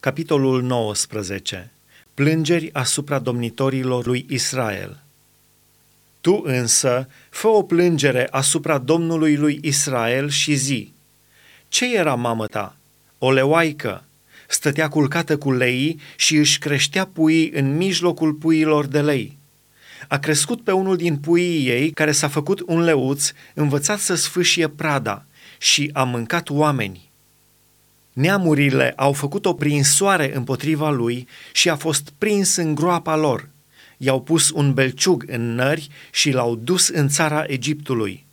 Capitolul 19. Plângeri asupra domnitorilor lui Israel. Tu însă fă o plângere asupra Domnului lui Israel și zi. Ce era mamă ta? O leoaică. Stătea culcată cu lei și își creștea puii în mijlocul puiilor de lei. A crescut pe unul din puii ei, care s-a făcut un leuț, învățat să sfâșie prada și a mâncat oameni. Neamurile au făcut o prinsoare împotriva lui și a fost prins în groapa lor. I-au pus un belciug în nări și l-au dus în țara Egiptului.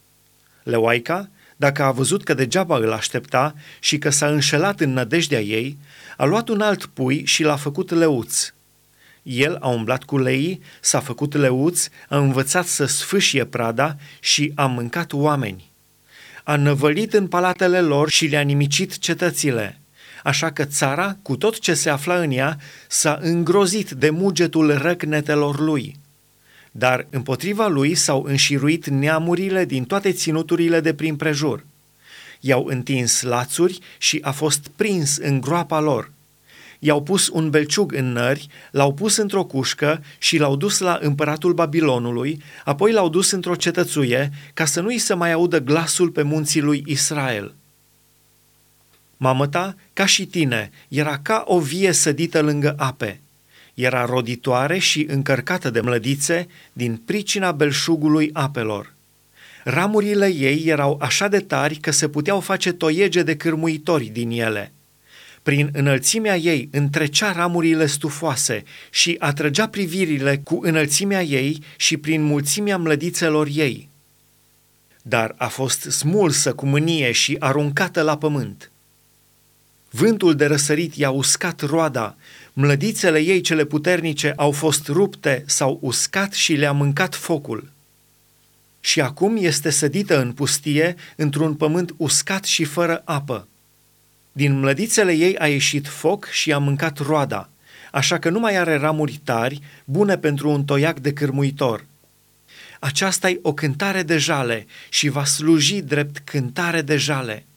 Leoaica, dacă a văzut că degeaba îl aștepta și că s-a înșelat în nădejdea ei, a luat un alt pui și l-a făcut leuț. El a umblat cu leii, s-a făcut leuț, a învățat să sfâșie prada și a mâncat oameni a năvălit în palatele lor și le-a nimicit cetățile. Așa că țara, cu tot ce se afla în ea, s-a îngrozit de mugetul răcnetelor lui. Dar împotriva lui s-au înșiruit neamurile din toate ținuturile de prin prejur. I-au întins lațuri și a fost prins în groapa lor – i-au pus un belciug în nări, l-au pus într-o cușcă și l-au dus la împăratul Babilonului, apoi l-au dus într-o cetățuie, ca să nu-i să mai audă glasul pe munții lui Israel. Mamă ta, ca și tine, era ca o vie sădită lângă ape. Era roditoare și încărcată de mlădițe din pricina belșugului apelor. Ramurile ei erau așa de tari că se puteau face toiege de cârmuitori din ele – prin înălțimea ei întrecea ramurile stufoase și atrăgea privirile cu înălțimea ei și prin mulțimea mlădițelor ei. Dar a fost smulsă cu mânie și aruncată la pământ. Vântul de răsărit i-a uscat roada, mlădițele ei cele puternice au fost rupte, s-au uscat și le-a mâncat focul. Și acum este sădită în pustie, într-un pământ uscat și fără apă. Din mlădițele ei a ieșit foc și a mâncat roada, așa că nu mai are ramuri tari, bune pentru un toiac de cârmuitor. Aceasta e o cântare de jale și va sluji drept cântare de jale –